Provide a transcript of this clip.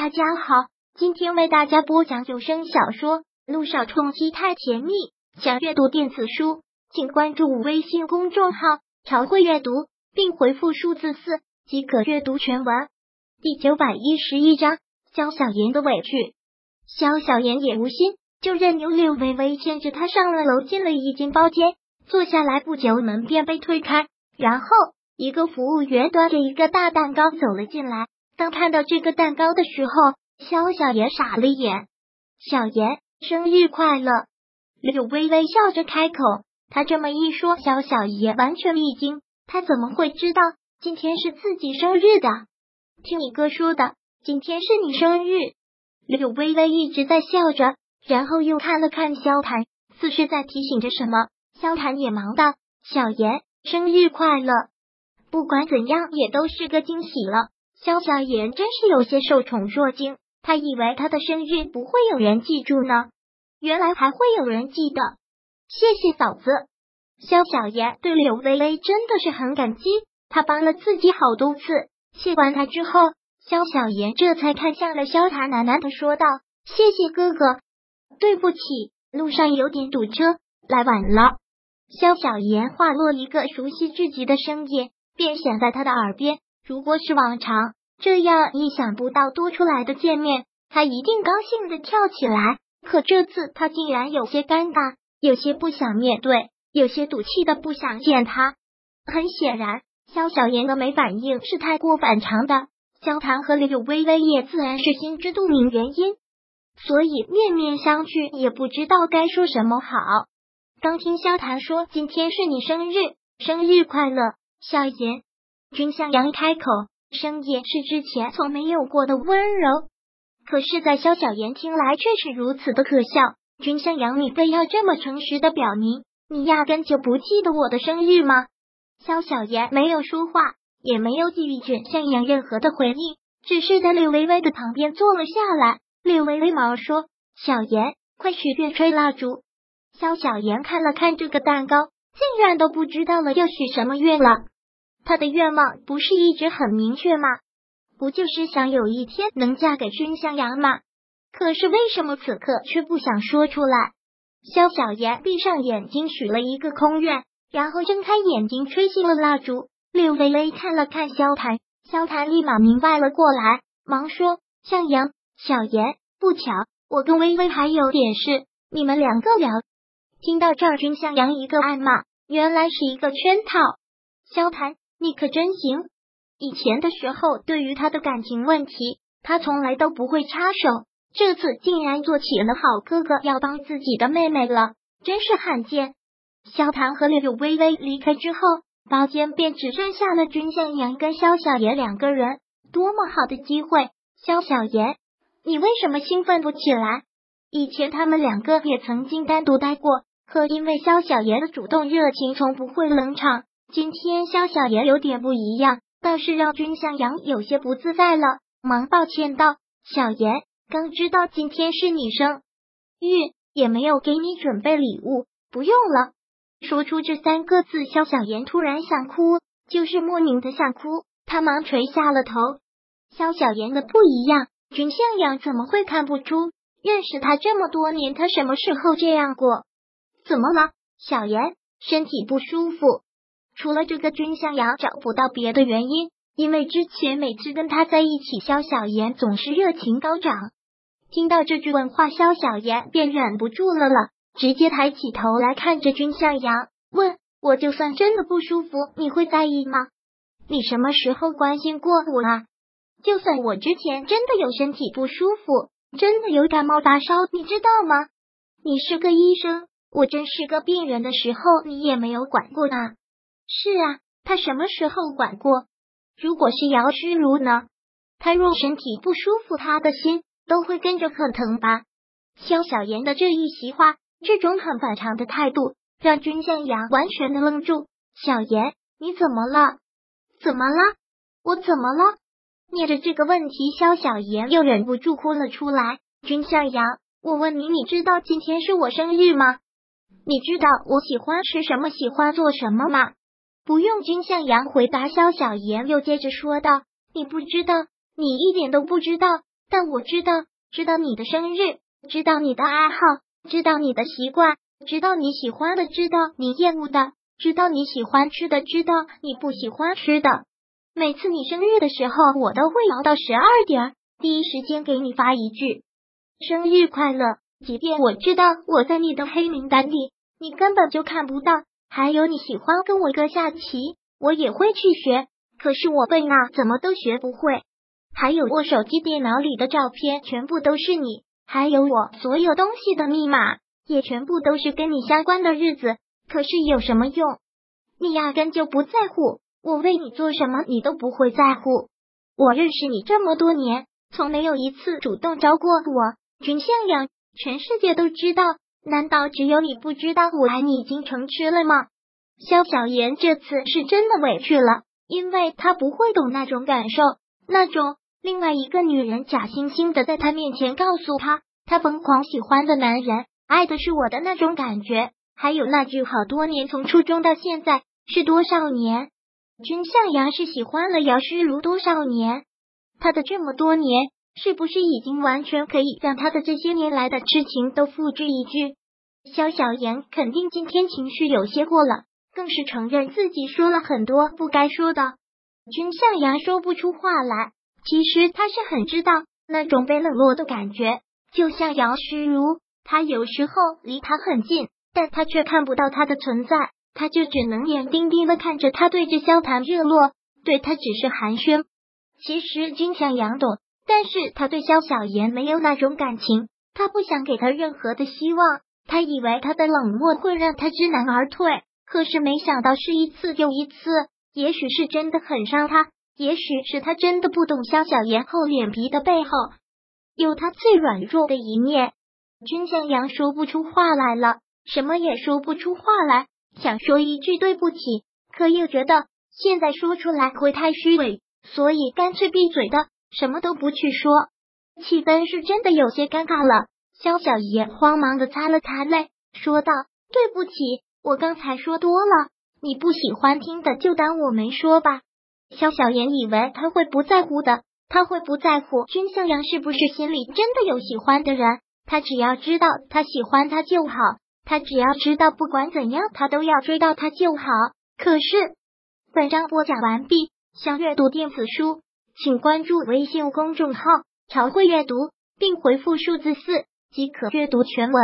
大家好，今天为大家播讲有声小说《路上冲击太甜蜜》。想阅读电子书，请关注微信公众号“朝会阅读”，并回复数字四即可阅读全文。第九百一十一章：肖小妍的委屈。肖小妍也无心，就任由柳微微牵着她上了楼，进了一间包间，坐下来不久，门便被推开，然后一个服务员端着一个大蛋糕走了进来。当看到这个蛋糕的时候，肖小妍傻了眼。小妍，生日快乐！柳微微笑着开口。他这么一说，肖小妍完全一惊。她怎么会知道今天是自己生日的？听你哥说的，今天是你生日。柳微微一直在笑着，然后又看了看萧谈，似是在提醒着什么。萧谈也忙道：“小妍，生日快乐！不管怎样，也都是个惊喜了。”萧小妍真是有些受宠若惊，他以为他的生日不会有人记住呢，原来还会有人记得。谢谢嫂子，萧小妍对柳微微真的是很感激，她帮了自己好多次。谢完他之后，萧小妍这才看向了萧谈，喃喃的说道：“谢谢哥哥，对不起，路上有点堵车，来晚了。”萧小妍话落一个熟悉至极的声音，便响在他的耳边。如果是往常，这样意想不到多出来的见面，他一定高兴的跳起来。可这次他竟然有些尴尬，有些不想面对，有些赌气的不想见他。很显然，肖小妍的没反应是太过反常的。萧谭和柳微微也自然是心知肚明原因，所以面面相觑，也不知道该说什么好。刚听萧谭说今天是你生日，生日快乐，小妍。君向阳开口，声音是之前从没有过的温柔。可是，在萧小言听来却是如此的可笑。君向阳，你非要这么诚实的表明，你压根就不记得我的生日吗？萧小言没有说话，也没有给予君向阳任何的回应，只是在柳微微的旁边坐了下来。柳微微忙说：“小言，快许愿，吹蜡烛。”萧小言看了看这个蛋糕，竟然都不知道了要许什么愿了。他的愿望不是一直很明确吗？不就是想有一天能嫁给君向阳吗？可是为什么此刻却不想说出来？萧小言闭上眼睛许了一个空愿，然后睁开眼睛吹熄了蜡烛。柳微微看了看萧谈，萧谈立马明白了过来，忙说：“向阳，小言，不巧，我跟微微还有点事，你们两个聊。”听到这儿，君向阳一个暗骂，原来是一个圈套。萧谈。你可真行！以前的时候，对于他的感情问题，他从来都不会插手。这次竟然做起了好哥哥，要帮自己的妹妹了，真是罕见。萧谈和柳微微离开之后，包间便只剩下了君向阳跟萧小言两个人。多么好的机会！萧小言，你为什么兴奋不起来？以前他们两个也曾经单独待过，可因为萧小言的主动热情，从不会冷场。今天萧小言有点不一样，倒是让君向阳有些不自在了，忙抱歉道：“小言，刚知道今天是你生日，也没有给你准备礼物，不用了。”说出这三个字，萧小言突然想哭，就是莫名的想哭，他忙垂下了头。萧小言的不一样，君向阳怎么会看不出？认识他这么多年，他什么时候这样过？怎么了，小言？身体不舒服？除了这个君向阳找不到别的原因，因为之前每次跟他在一起，萧小言总是热情高涨。听到这句问话，萧小言便忍不住了了，直接抬起头来看着君向阳，问：“我就算真的不舒服，你会在意吗？你什么时候关心过我啊？就算我之前真的有身体不舒服，真的有感冒发烧，你知道吗？你是个医生，我真是个病人的时候，你也没有管过啊。”是啊，他什么时候管过？如果是姚诗如呢？他若身体不舒服，他的心都会跟着很疼吧？萧小言的这一席话，这种很反常的态度，让君向阳完全的愣住。小言，你怎么了？怎么了？我怎么了？念着这个问题，萧小言又忍不住哭了出来。君向阳，我问你，你知道今天是我生日吗？你知道我喜欢吃什么，喜欢做什么吗？不用君向阳回答，萧小言又接着说道：“你不知道，你一点都不知道，但我知道，知道你的生日，知道你的爱好，知道你的习惯，知道你喜欢的，知道你厌恶的，知道你喜欢吃的，知道你不喜欢吃的。每次你生日的时候，我都会熬到十二点，第一时间给你发一句生日快乐。即便我知道我在你的黑名单里，你根本就看不到。还有你喜欢跟我哥下棋，我也会去学，可是我笨啊，怎么都学不会。还有我手机、电脑里的照片全部都是你，还有我所有东西的密码也全部都是跟你相关的日子。可是有什么用？你压根就不在乎，我为你做什么你都不会在乎。我认识你这么多年，从没有一次主动招过我。君向阳，全世界都知道，难道只有你不知道我爱你已经成痴了吗？萧小言这次是真的委屈了，因为他不会懂那种感受，那种。另外一个女人假惺惺的在他面前告诉他，他疯狂喜欢的男人爱的是我的那种感觉。还有那句好多年，从初中到现在是多少年？君向阳是喜欢了姚诗如多少年？他的这么多年，是不是已经完全可以让他的这些年来的痴情都付之一炬？萧小言肯定今天情绪有些过了，更是承认自己说了很多不该说的。君向阳说不出话来。其实他是很知道那种被冷落的感觉，就像姚诗如，他有时候离他很近，但他却看不到他的存在，他就只能眼盯盯的看着他对着萧谈热络，对他只是寒暄。其实君向阳懂，但是他对萧小言没有那种感情，他不想给他任何的希望，他以为他的冷漠会让他知难而退，可是没想到是一次又一次，也许是真的很伤他。也许是他真的不懂萧小言厚脸皮的背后有他最软弱的一面。君向阳说不出话来了，什么也说不出话来，想说一句对不起，可又觉得现在说出来会太虚伪，所以干脆闭嘴的，什么都不去说。气氛是真的有些尴尬了。萧小言慌忙的擦了擦泪，说道：“对不起，我刚才说多了，你不喜欢听的就当我没说吧。”萧小言以为他会不在乎的，他会不在乎君向阳是不是心里真的有喜欢的人。他只要知道他喜欢他就好，他只要知道不管怎样他都要追到他就好。可是，本章播讲完毕，想阅读电子书，请关注微信公众号“朝会阅读”，并回复数字四即可阅读全文。